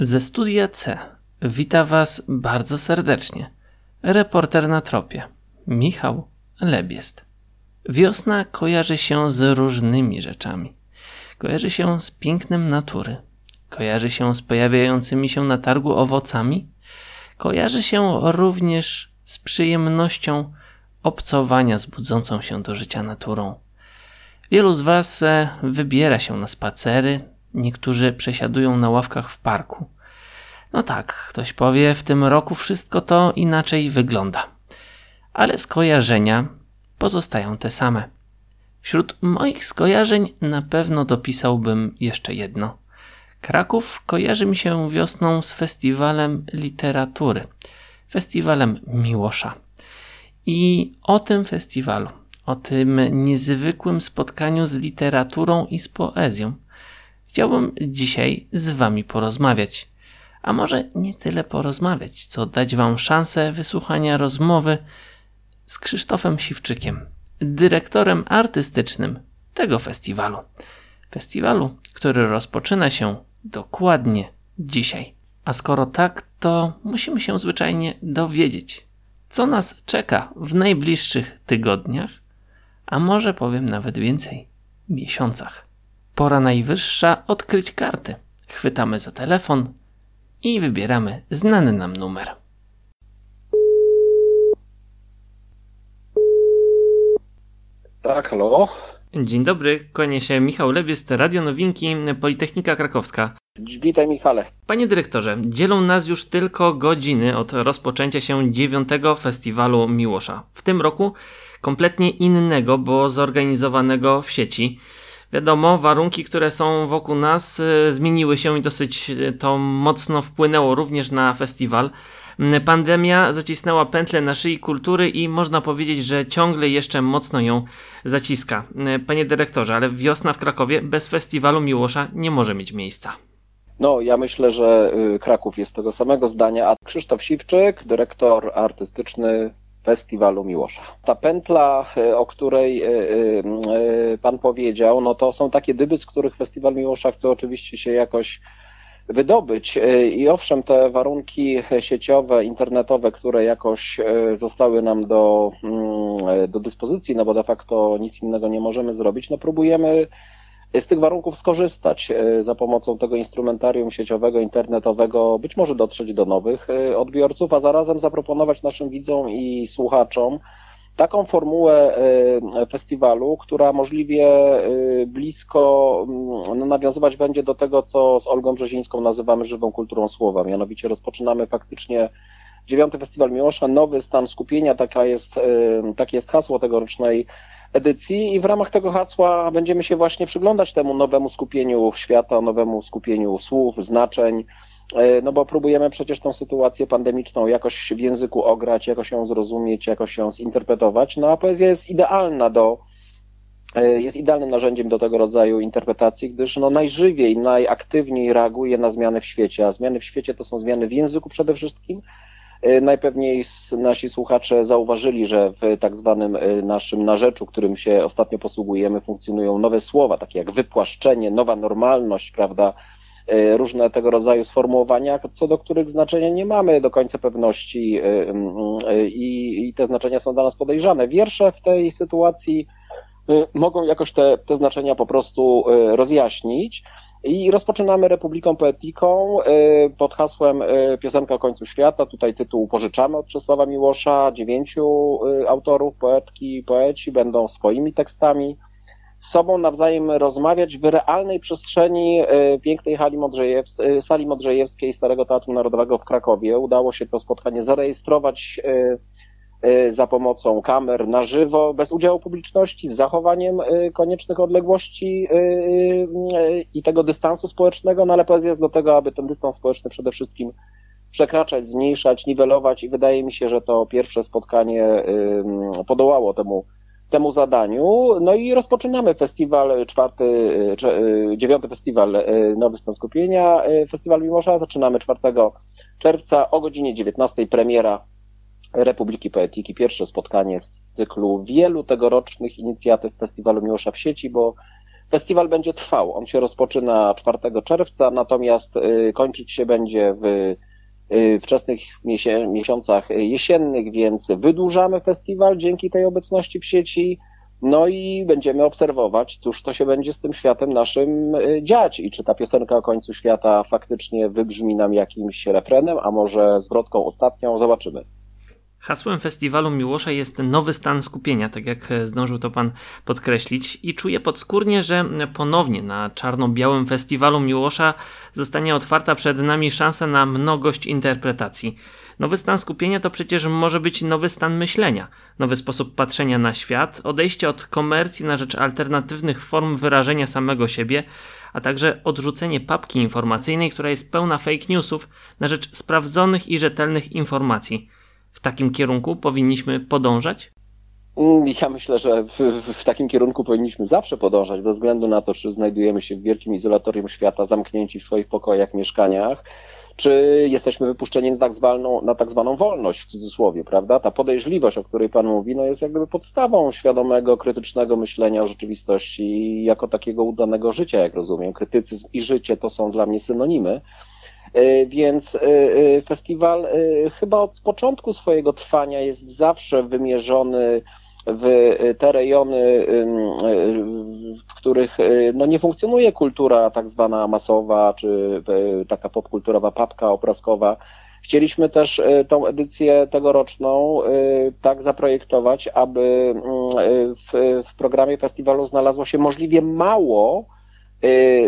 Ze studia C wita Was bardzo serdecznie reporter na tropie Michał Lebiest. Wiosna kojarzy się z różnymi rzeczami. Kojarzy się z pięknem natury, kojarzy się z pojawiającymi się na targu owocami, kojarzy się również z przyjemnością obcowania z budzącą się do życia naturą. Wielu z Was e, wybiera się na spacery, niektórzy przesiadują na ławkach w parku. No tak, ktoś powie, w tym roku wszystko to inaczej wygląda. Ale skojarzenia pozostają te same. Wśród moich skojarzeń na pewno dopisałbym jeszcze jedno. Kraków kojarzy mi się wiosną z festiwalem literatury, festiwalem Miłosza. I o tym festiwalu, o tym niezwykłym spotkaniu z literaturą i z poezją, chciałbym dzisiaj z Wami porozmawiać. A może nie tyle porozmawiać, co dać Wam szansę wysłuchania rozmowy z Krzysztofem Siwczykiem, dyrektorem artystycznym tego festiwalu. Festiwalu, który rozpoczyna się dokładnie dzisiaj. A skoro tak, to musimy się zwyczajnie dowiedzieć, co nas czeka w najbliższych tygodniach, a może powiem nawet więcej miesiącach. Pora najwyższa odkryć karty. Chwytamy za telefon i wybieramy znany nam numer. Tak, halo. Dzień dobry, kłania się Michał Lebiest, Radio Nowinki, Politechnika Krakowska. Witaj Michale. Panie dyrektorze, dzielą nas już tylko godziny od rozpoczęcia się dziewiątego festiwalu Miłosza. W tym roku kompletnie innego, bo zorganizowanego w sieci. Wiadomo, warunki, które są wokół nas, y, zmieniły się i dosyć y, to mocno wpłynęło również na festiwal. Mm, pandemia zacisnęła pętlę na szyi kultury i można powiedzieć, że ciągle jeszcze mocno ją zaciska. Y, panie dyrektorze, ale wiosna w Krakowie bez festiwalu Miłosza nie może mieć miejsca. No, ja myślę, że Kraków jest tego samego zdania, a Krzysztof Siwczyk, dyrektor artystyczny Festiwalu Miłosza. Ta pętla, e, o której e, e, Pan powiedział, no to są takie dyby, z których Festiwal Miłosza chce oczywiście się jakoś wydobyć. I owszem, te warunki sieciowe, internetowe, które jakoś zostały nam do, do dyspozycji, no bo de facto nic innego nie możemy zrobić, no próbujemy z tych warunków skorzystać e, za pomocą tego instrumentarium sieciowego, internetowego, być może dotrzeć do nowych e, odbiorców, a zarazem zaproponować naszym widzom i słuchaczom taką formułę e, festiwalu, która możliwie blisko mm, no, nawiązywać będzie do tego, co z Olgą Brzezińską nazywamy żywą kulturą słowa. Mianowicie rozpoczynamy faktycznie dziewiąty Festiwal Miłosza, nowy stan skupienia, taka jest, takie jest hasło tegorocznej edycji i w ramach tego hasła będziemy się właśnie przyglądać temu nowemu skupieniu świata, nowemu skupieniu słów, znaczeń, e, no bo próbujemy przecież tą sytuację pandemiczną jakoś w języku ograć, jakoś ją zrozumieć, jakoś ją zinterpretować, no a poezja jest idealna do e, jest idealnym narzędziem do tego rodzaju interpretacji, gdyż no najżywiej, najaktywniej reaguje na zmiany w świecie, a zmiany w świecie to są zmiany w języku przede wszystkim, najpewniej nasi słuchacze zauważyli, że w tak zwanym e, naszym narzeczu, którym się ostatnio posługujemy, funkcjonują nowe słowa, takie jak wypłaszczenie, nowa normalność, prawda? E, różne tego rodzaju sformułowania, co do których znaczenia nie mamy do końca pewności i, i te znaczenia są dla nas podejrzane. Wiersze w tej sytuacji mogą jakoś te, te znaczenia po prostu rozjaśnić. I rozpoczynamy Republiką Poetiką y, pod hasłem y, Piosenka o końcu świata. Tutaj tytuł pożyczamy od Czesława Miłosza. Dziewięciu y, autorów, poetki i poeci będą swoimi tekstami z sobą nawzajem rozmawiać w realnej przestrzeni pięknej hali Modrzejewskiej, sali Modrzejewskiej Starego Teatru Narodowego w Krakowie. Udało się to spotkanie zarejestrować Y, za pomocą kamer na żywo, bez udziału publiczności, z zachowaniem y, koniecznych odległości y, i tego dystansu społecznego, no ale poezja jest do tego, aby ten dystans społeczny przede wszystkim przekraczać, zmniejszać, niwelować i wydaje mi się, że to pierwsze spotkanie podołało temu, temu zadaniu. No i rozpoczynamy festiwal, czwarty, dziewiąty festiwal Nowy Stan Skupienia, Festiwal Mimosza. Zaczynamy 4 czerwca o godzinie 19 premiera Republiki Poetiki. Pierwsze spotkanie z cyklu wielu tegorocznych inicjatyw Festiwalu Miłosza w sieci, bo Festiwal będzie trwał. On się rozpoczyna 4 czerwca, natomiast kończyć się będzie w wczesnych miesiącach jesiennych, więc wydłużamy festiwal dzięki tej obecności w sieci. No i będziemy obserwować, cóż to się będzie z tym światem naszym dziać i czy ta piosenka o końcu świata faktycznie wybrzmi nam jakimś refrenem, a może zwrotką ostatnią, zobaczymy. Hasłem festiwalu Miłosza jest nowy stan skupienia, tak jak zdążył to pan podkreślić, i czuję podskórnie, że ponownie na czarno-białym festiwalu Miłosza zostanie otwarta przed nami szansa na mnogość interpretacji. Nowy stan skupienia to przecież może być nowy stan myślenia, nowy sposób patrzenia na świat, odejście od komercji na rzecz alternatywnych form wyrażenia samego siebie, a także odrzucenie papki informacyjnej, która jest pełna fake newsów, na rzecz sprawdzonych i rzetelnych informacji w takim kierunku powinniśmy podążać? Mm, ja myślę, że w, w, takim kierunku powinniśmy zawsze podążać, bez względu na to, czy znajdujemy się w wielkim izolatorium świata, zamknięci w swoich pokojach, mieszkaniach, czy jesteśmy wypuszczeni na tak, zwaną, na tak zwaną wolność, w cudzysłowie, prawda? Ta podejrzliwość, o której Pan mówi, no jest jakby podstawą świadomego, krytycznego myślenia o rzeczywistości jako takiego udanego życia, jak rozumiem. Krytycyzm i życie to są dla mnie synonimy. E, więc e, e, festiwal chyba od początku swojego trwania jest zawsze wymierzony w te rejony, w których no, nie funkcjonuje kultura tak zwana masowa, czy taka popkulturowa papka obrazkowa. Chcieliśmy też tą edycję tegoroczną tak zaprojektować, aby w, w programie festiwalu znalazło się możliwie mało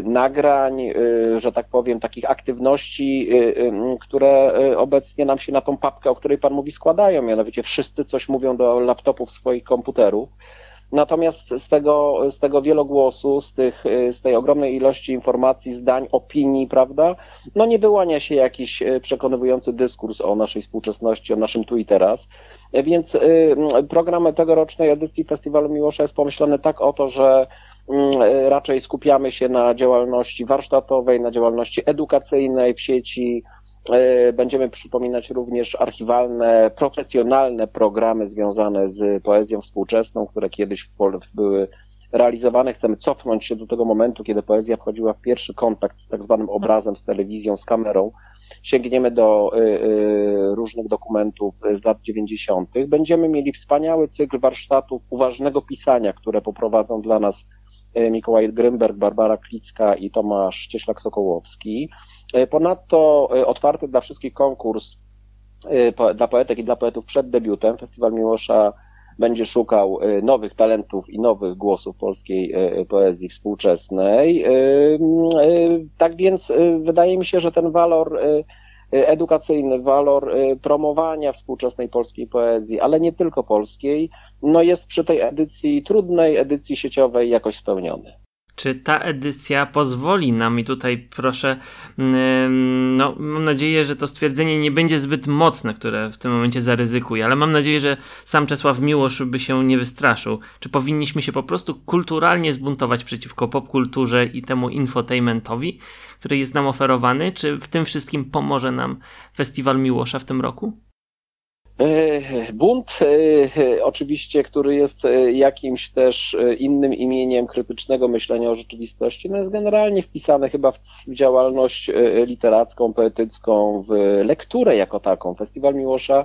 nagrań, y, że tak powiem, takich aktywności, y, które obecnie nam się na tą papkę, o której Pan mówi, składają. Mianowicie wszyscy coś mówią do laptopów swoich komputerów. Natomiast z tego, z tego wielogłosu, z, tych, z tej ogromnej ilości informacji, zdań, opinii, prawda, no nie wyłania się jakiś przekonywujący dyskurs o naszej współczesności, o naszym tu i teraz. Więc program tegorocznej edycji Festiwalu Miłosza jest pomyślany tak o to, że raczej skupiamy się na działalności warsztatowej, na działalności edukacyjnej w sieci. E, będziemy przypominać również archiwalne, profesjonalne programy związane z poezją współczesną, które kiedyś były realizowane. Chcemy cofnąć się do tego momentu, kiedy poezja wchodziła w pierwszy kontakt z tak zwanym obrazem, z telewizją, z kamerą. Sięgniemy do y, y, różnych dokumentów z lat 90. Będziemy mieli wspaniały cykl warsztatów uważnego pisania, które poprowadzą dla nas y, Mikołaj Grymberg, Barbara Klicka i Tomasz Cieślak-Sokołowski. Ponadto otwarty dla wszystkich konkurs dla poetek i dla poetów przed debiutem Festiwal Miłosza będzie szukał y, nowych talentów i nowych głosów polskiej y, poezji współczesnej. Y, tak więc wydaje mi się, że ten walor edukacyjny, walor promowania współczesnej polskiej poezji, ale nie tylko polskiej, no jest przy tej edycji, trudnej edycji sieciowej jakoś spełniony czy ta edycja pozwoli nam i tutaj proszę, no mam nadzieję, że to stwierdzenie nie będzie zbyt mocne, które w tym momencie zaryzykuję, ale mam nadzieję, że sam Czesław Miłosz by się nie wystraszył. Czy powinniśmy się po prostu kulturalnie zbuntować przeciwko popkulturze i temu infotainmentowi, który jest nam oferowany? Czy w tym wszystkim pomoże nam Festiwal Miłosza w tym roku? E, bunt, e, oczywiście, który jest e, jakimś też innym imieniem krytycznego myślenia o rzeczywistości, no jest generalnie wpisany chyba w działalność literacką, poetycką, w lekturę jako taką. Festiwal Miłosza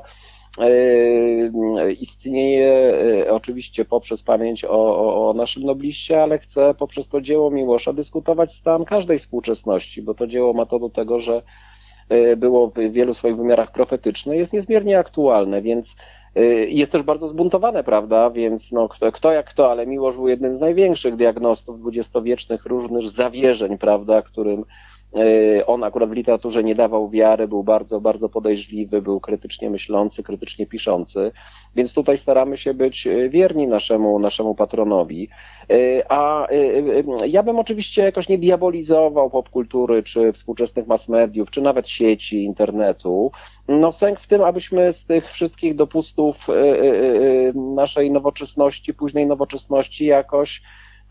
istnieje oczywiście poprzez pamięć o, o, naszym nobliście, ale chcę poprzez to dzieło Miłosza dyskutować stan każdej współczesności, bo to dzieło ma to do tego, że było w wielu swoich wymiarach profetyczne, jest niezmiernie aktualne, więc e, jest też bardzo zbuntowane, prawda? Więc no, kto, kto jak kto, ale Miłosz był jednym z największych diagnostów dwudziestowiecznych różnych zawierzeń, prawda, którym E, on akurat w literaturze nie dawał wiary, był bardzo, bardzo podejrzliwy, był krytycznie myślący, krytycznie piszący, więc tutaj staramy się być e, wierni naszemu, naszemu patronowi. E, a ja bym oczywiście jakoś nie diabolizował popkultury, czy współczesnych mass mediów, czy nawet sieci, internetu. No sęk w tym, abyśmy z tych wszystkich dopustów naszej nowoczesności, późnej nowoczesności jakoś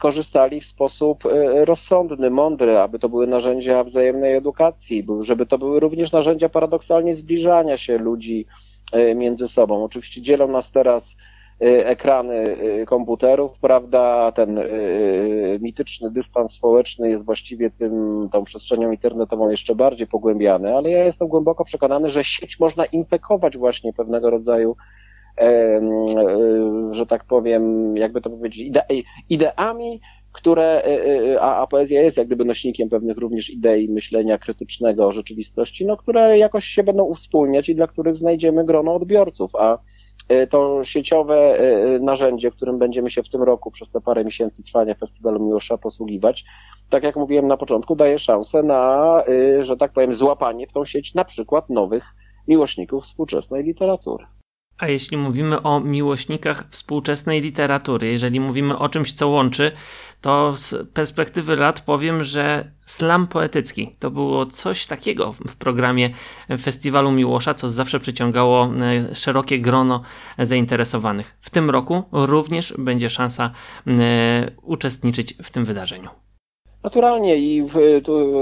korzystali w sposób e, rozsądny, mądry, aby to były narzędzia wzajemnej edukacji, żeby to były również narzędzia paradoksalnie zbliżania się ludzi e, między sobą. Oczywiście dzielą nas teraz ekrany komputerów, prawda, ten mityczny dystans społeczny jest właściwie tym, tą przestrzenią internetową jeszcze bardziej pogłębiany, ale ja jestem głęboko przekonany, że sieć można infekować właśnie pewnego rodzaju że tak powiem, jakby to powiedzieć, ide ideami, które, a, a, poezja jest jak gdyby nośnikiem pewnych również idei myślenia krytycznego o rzeczywistości, no, które jakoś się będą uwspólniać i dla których znajdziemy grono odbiorców, a to sieciowe narzędzie, którym będziemy się w tym roku przez te parę miesięcy trwania Festiwalu Miłosza posługiwać, tak jak mówiłem na początku, daje szansę na, że tak powiem, złapanie w tą sieć na przykład nowych miłośników współczesnej literatury. A jeśli mówimy o miłośnikach współczesnej literatury, jeżeli mówimy o czymś, co łączy, to z perspektywy lat powiem, że slam poetycki to było coś takiego w programie Festiwalu Miłosza, co zawsze przyciągało e, szerokie grono zainteresowanych. W tym roku również będzie szansa e, uczestniczyć w tym wydarzeniu. Naturalnie i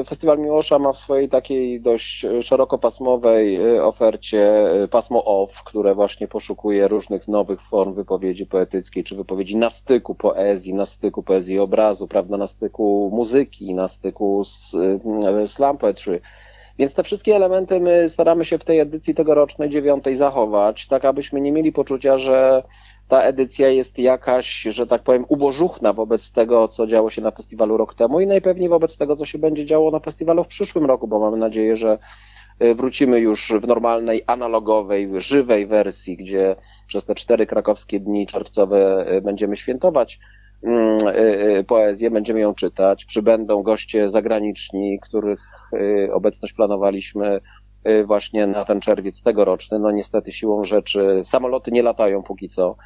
Festiwal Miłosza ma w swojej takiej dość szerokopasmowej y, ofercie y, pasmo OFF, które właśnie poszukuje różnych nowych form wypowiedzi poetyckiej, czy wypowiedzi na styku poezji, na styku poezji obrazu, prawda, na styku muzyki, na styku y, slam poetry. Więc te wszystkie elementy my staramy się w tej edycji tegorocznej dziewiątej zachować, tak abyśmy nie mieli poczucia, że ta edycja jest jakaś, że tak powiem, ubożuchna wobec tego, co działo się na festiwalu rok temu i najpewniej wobec tego, co się będzie działo na festiwalu w przyszłym roku, bo mamy nadzieję, że y, wrócimy już w normalnej, analogowej, żywej wersji, gdzie przez te cztery krakowskie dni czerwcowe y, będziemy świętować mm, y, poezję, będziemy ją czytać. Przybędą goście zagraniczni, których obecność planowaliśmy właśnie na ten czerwiec tegoroczny. No niestety siłą rzeczy samoloty nie latają póki co,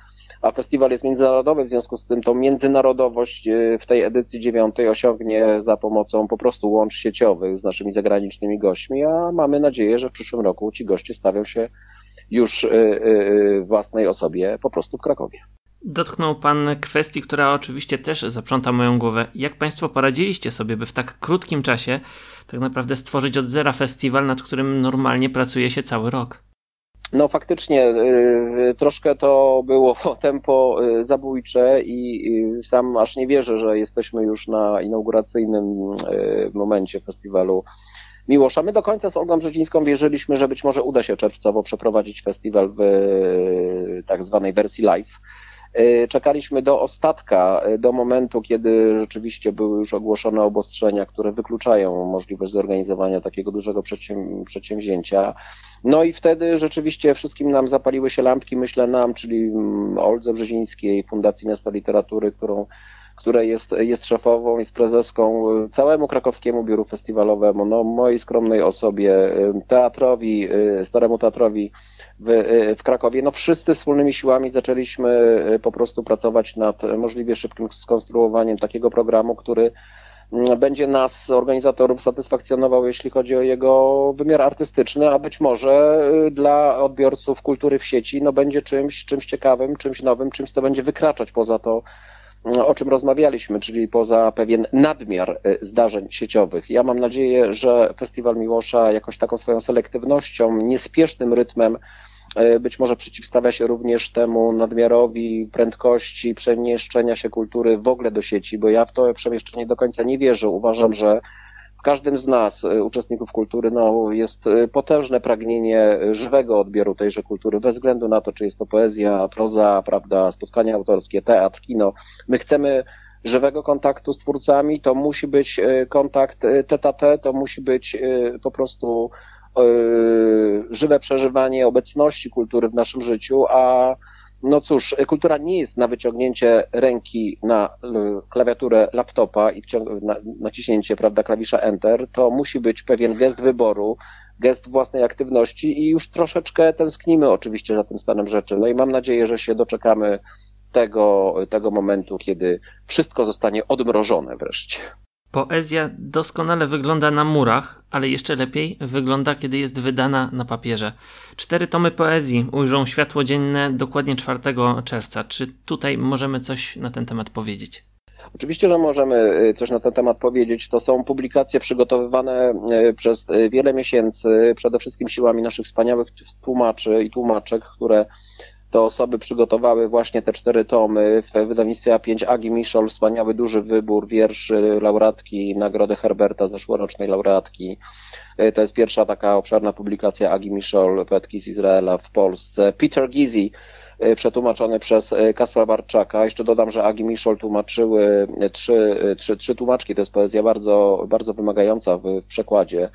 a festiwal jest międzynarodowy, w związku z tym tą międzynarodowość y, w tej edycji dziewiątej osiągnie za pomocą po prostu łącz sieciowych z naszymi zagranicznymi gośćmi, a mamy nadzieję, że w przyszłym roku ci goście stawią się już y, własnej osobie po prostu w Krakowie. Dotknął Pan kwestii, która oczywiście też zaprząta moją głowę. Jak Państwo poradziliście sobie, by w tak krótkim czasie tak naprawdę stworzyć od zera festiwal, nad którym normalnie pracuje się cały rok? No faktycznie y, troszkę to było tempo y, zabójcze i sam aż nie wierzę, że jesteśmy już na inauguracyjnym y, momencie festiwalu Miłosza. My do końca z Olgą Brzezińską wierzyliśmy, że być może uda się czerwcowo przeprowadzić festiwal w tak zwanej wersji live. E, czekaliśmy do ostatka, e, do momentu, kiedy rzeczywiście były już ogłoszone obostrzenia, które wykluczają możliwość zorganizowania takiego dużego przedsięwzięcia. No i wtedy rzeczywiście wszystkim nam zapaliły się lampki, myślę nam, czyli mm, Oldze Brzezińskiej, Fundacji Miasta Literatury, którą które jest, jest szefową, jest prezeską całemu krakowskiemu biuru festiwalowemu, no, mojej skromnej osobie, teatrowi, staremu teatrowi w, w Krakowie. No wszyscy wspólnymi siłami zaczęliśmy po prostu pracować nad możliwie szybkim skonstruowaniem takiego programu, który będzie nas, organizatorów, satysfakcjonował, jeśli chodzi o jego wymiar artystyczny, a być może dla odbiorców kultury w sieci no, będzie czymś, czymś ciekawym, czymś nowym, czymś, co będzie wykraczać poza to, o czym rozmawialiśmy, czyli poza pewien nadmiar y, zdarzeń sieciowych. Ja mam nadzieję, że Festiwal Miłosza jakoś taką swoją selektywnością, niespiesznym rytmem y, być może przeciwstawia się również temu nadmiarowi prędkości przemieszczenia się kultury w ogóle do sieci, bo ja w to przemieszczenie do końca nie wierzę. Uważam, że każdym z nas, y, uczestników kultury, no, jest y, potężne pragnienie żywego odbioru tejże kultury, bez względu na to, czy jest to poezja, proza, prawda, spotkania autorskie, teatr, kino. My chcemy żywego kontaktu z twórcami, to musi być y, kontakt tete, to musi być po prostu żywe przeżywanie obecności kultury w naszym życiu, a no cóż, kultura nie jest na wyciągnięcie ręki na klawiaturę laptopa i na, naciśnięcie prawda, klawisza Enter. To musi być pewien gest wyboru, gest własnej aktywności i już troszeczkę tęsknimy oczywiście za tym stanem rzeczy. No i mam nadzieję, że się doczekamy tego, tego momentu, kiedy wszystko zostanie odmrożone wreszcie. Poezja doskonale wygląda na murach, ale jeszcze lepiej wygląda, kiedy jest wydana na papierze. Cztery tomy poezji ujrzą światło dzienne dokładnie 4 czerwca. Czy tutaj możemy coś na ten temat powiedzieć? Oczywiście, że możemy y, coś na ten temat powiedzieć. To są publikacje przygotowywane y, przez y, wiele miesięcy, przede wszystkim siłami naszych wspaniałych tłumaczy i tłumaczek, które te osoby przygotowały właśnie te cztery tomy. W wydawnictwie A5 Agi Miszol wspaniały duży wybór wierszy laureatki Nagrody Herberta, zeszłorocznej laureatki. To jest pierwsza taka obszerna publikacja Agi Miszol, poetki z Izraela w Polsce. Peter Gizi, przetłumaczony przez e, Kaspra Barczaka. Jeszcze dodam, że Agi Miszol tłumaczyły e, trzy, trzy, trzy tłumaczki. To jest poezja bardzo, bardzo wymagająca w przekładzie.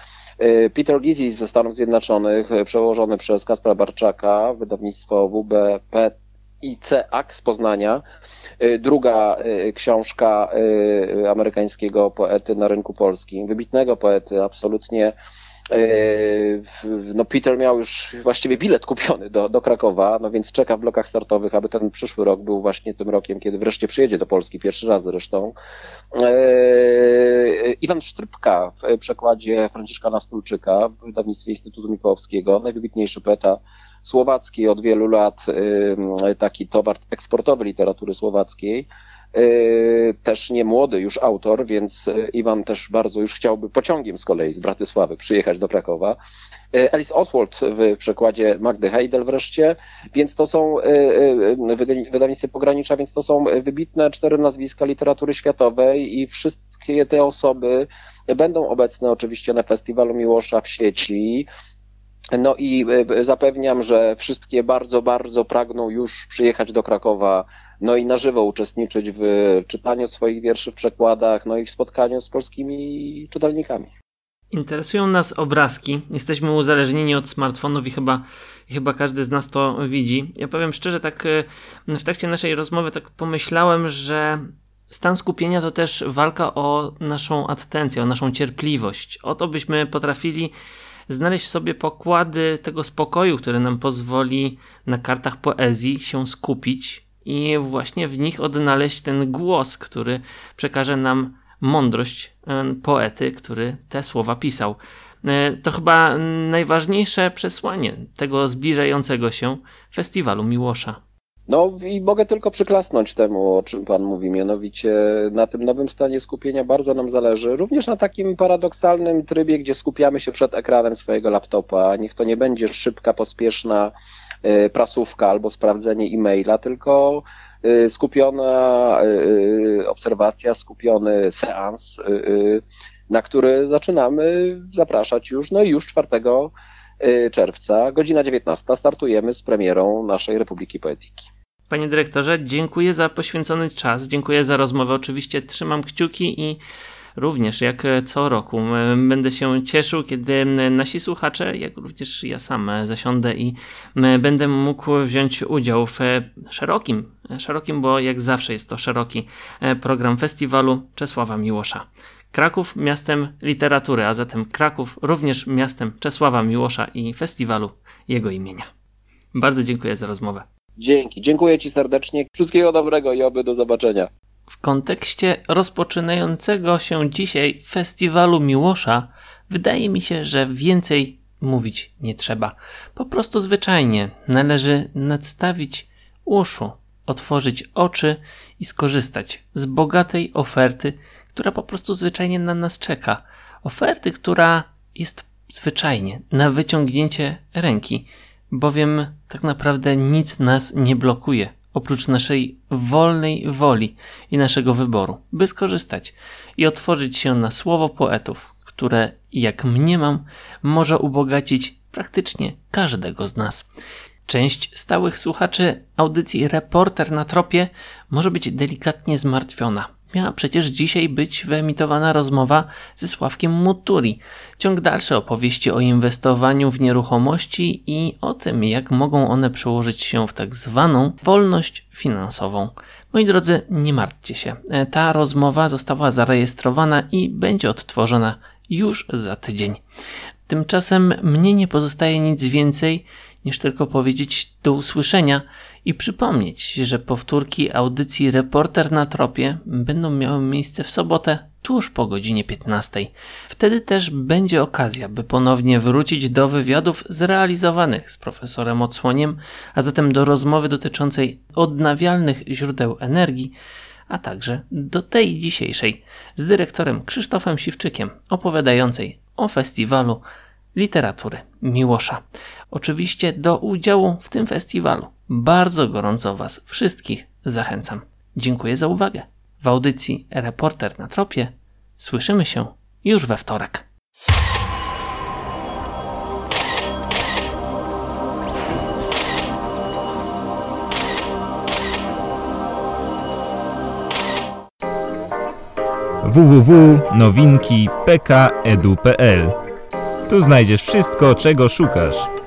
Peter Gizzi ze Stanów Zjednoczonych, przełożony przez Kaspra Barczaka, wydawnictwo WBP ICAK z Poznania. Druga książka amerykańskiego poety na rynku polskim, wybitnego poety, absolutnie no Peter miał już właściwie bilet kupiony do, do Krakowa, no więc czeka w blokach startowych, aby ten przyszły rok był właśnie tym rokiem, kiedy wreszcie przyjedzie do Polski, pierwszy raz zresztą. Yy, Iwan Sztrypka w przekładzie Franciszka Stulczyka w wydawnictwie Instytutu Mikołowskiego, najwybitniejszy poeta słowacki od wielu lat, yy, taki towar eksportowy literatury słowackiej. Y, też nie młody już autor, więc y, Iwan też bardzo już chciałby pociągiem z kolei z Bratysławy przyjechać do Krakowa. Y, Alice Oswald w przekładzie Magdy Heidel wreszcie, więc to są wydawnictwie pogranicza, więc to są wybitne cztery nazwiska literatury światowej i wszystkie te osoby będą obecne oczywiście na Festiwalu Miłosza w sieci. No i zapewniam, że wszystkie bardzo, bardzo pragną już przyjechać do Krakowa no i na żywo uczestniczyć w czytaniu swoich wierszy w przekładach, no i w spotkaniu z polskimi czytelnikami. Interesują nas obrazki. Jesteśmy uzależnieni od smartfonów i chyba, chyba każdy z nas to widzi. Ja powiem szczerze, tak e, w trakcie naszej rozmowy tak pomyślałem, że stan skupienia to też walka o naszą atencję, o naszą cierpliwość. O to byśmy potrafili znaleźć sobie pokłady tego spokoju, który nam pozwoli na kartach poezji się skupić i właśnie w nich odnaleźć ten głos, który przekaże nam mądrość e, poety, który te słowa pisał. E, to chyba najważniejsze przesłanie tego zbliżającego się festiwalu Miłosza. No i mogę tylko przyklasnąć temu, o czym Pan mówi, mianowicie na tym nowym stanie skupienia bardzo nam zależy, również na takim paradoksalnym trybie, gdzie skupiamy się przed ekranem swojego laptopa. Niech to nie będzie szybka, pospieszna Y, prasówka albo sprawdzenie e-maila, tylko y, skupiona y, obserwacja, skupiony seans, na który zaczynamy zapraszać już, no i już 4 czerwca, godzina 19, startujemy z premierą naszej Republiki Poetyki. Panie dyrektorze, dziękuję za poświęcony czas, dziękuję za rozmowę. Oczywiście trzymam kciuki i również jak co roku będę się cieszył, kiedy nasi słuchacze, jak również ja sam zasiądę i będę mógł wziąć udział w szerokim, szerokim, bo jak zawsze jest to szeroki e, program festiwalu Czesława Miłosza. Kraków miastem literatury, a zatem Kraków również miastem Czesława Miłosza i festiwalu jego imienia. Bardzo dziękuję za rozmowę. Dzięki, dziękuję Ci serdecznie. Wszystkiego dobrego i oby do zobaczenia. W kontekście rozpoczynającego się dzisiaj festiwalu Miłosza, wydaje mi się, że więcej mówić nie trzeba. Po prostu zwyczajnie należy nadstawić uszu, otworzyć oczy i skorzystać z bogatej oferty, która po prostu zwyczajnie na nas czeka. Oferty, która jest zwyczajnie na wyciągnięcie ręki, bowiem tak naprawdę nic nas nie blokuje oprócz naszej wolnej woli i naszego wyboru, by skorzystać i otworzyć się na słowo poetów, które, jak mniemam, może ubogacić praktycznie każdego z nas. Część stałych słuchaczy audycji Reporter na tropie może być delikatnie zmartwiona Miała przecież dzisiaj być wyemitowana rozmowa ze Sławkiem Muturi. Ciąg dalszy opowieści o inwestowaniu w nieruchomości i o tym, jak mogą one przełożyć się w tak zwaną wolność finansową. Moi drodzy, nie martwcie się. Ta rozmowa została zarejestrowana i będzie odtworzona już za tydzień. Tymczasem mnie nie pozostaje nic więcej niż tylko powiedzieć do usłyszenia i przypomnieć, że powtórki audycji Reporter na tropie będą miały miejsce w sobotę tuż po godzinie 15. Wtedy też będzie okazja, by ponownie wrócić do wywiadów zrealizowanych z profesorem Odsłoniem, a zatem do rozmowy dotyczącej odnawialnych źródeł energii, a także do tej dzisiejszej z dyrektorem Krzysztofem Siwczykiem opowiadającej o festiwalu literatury Miłosza. Oczywiście do udziału w tym festiwalu bardzo gorąco Was wszystkich zachęcam. Dziękuję za uwagę. W audycji Reporter na Tropie słyszymy się już we wtorek. www.nowinki.pkedu.pl Tu znajdziesz wszystko, czego szukasz.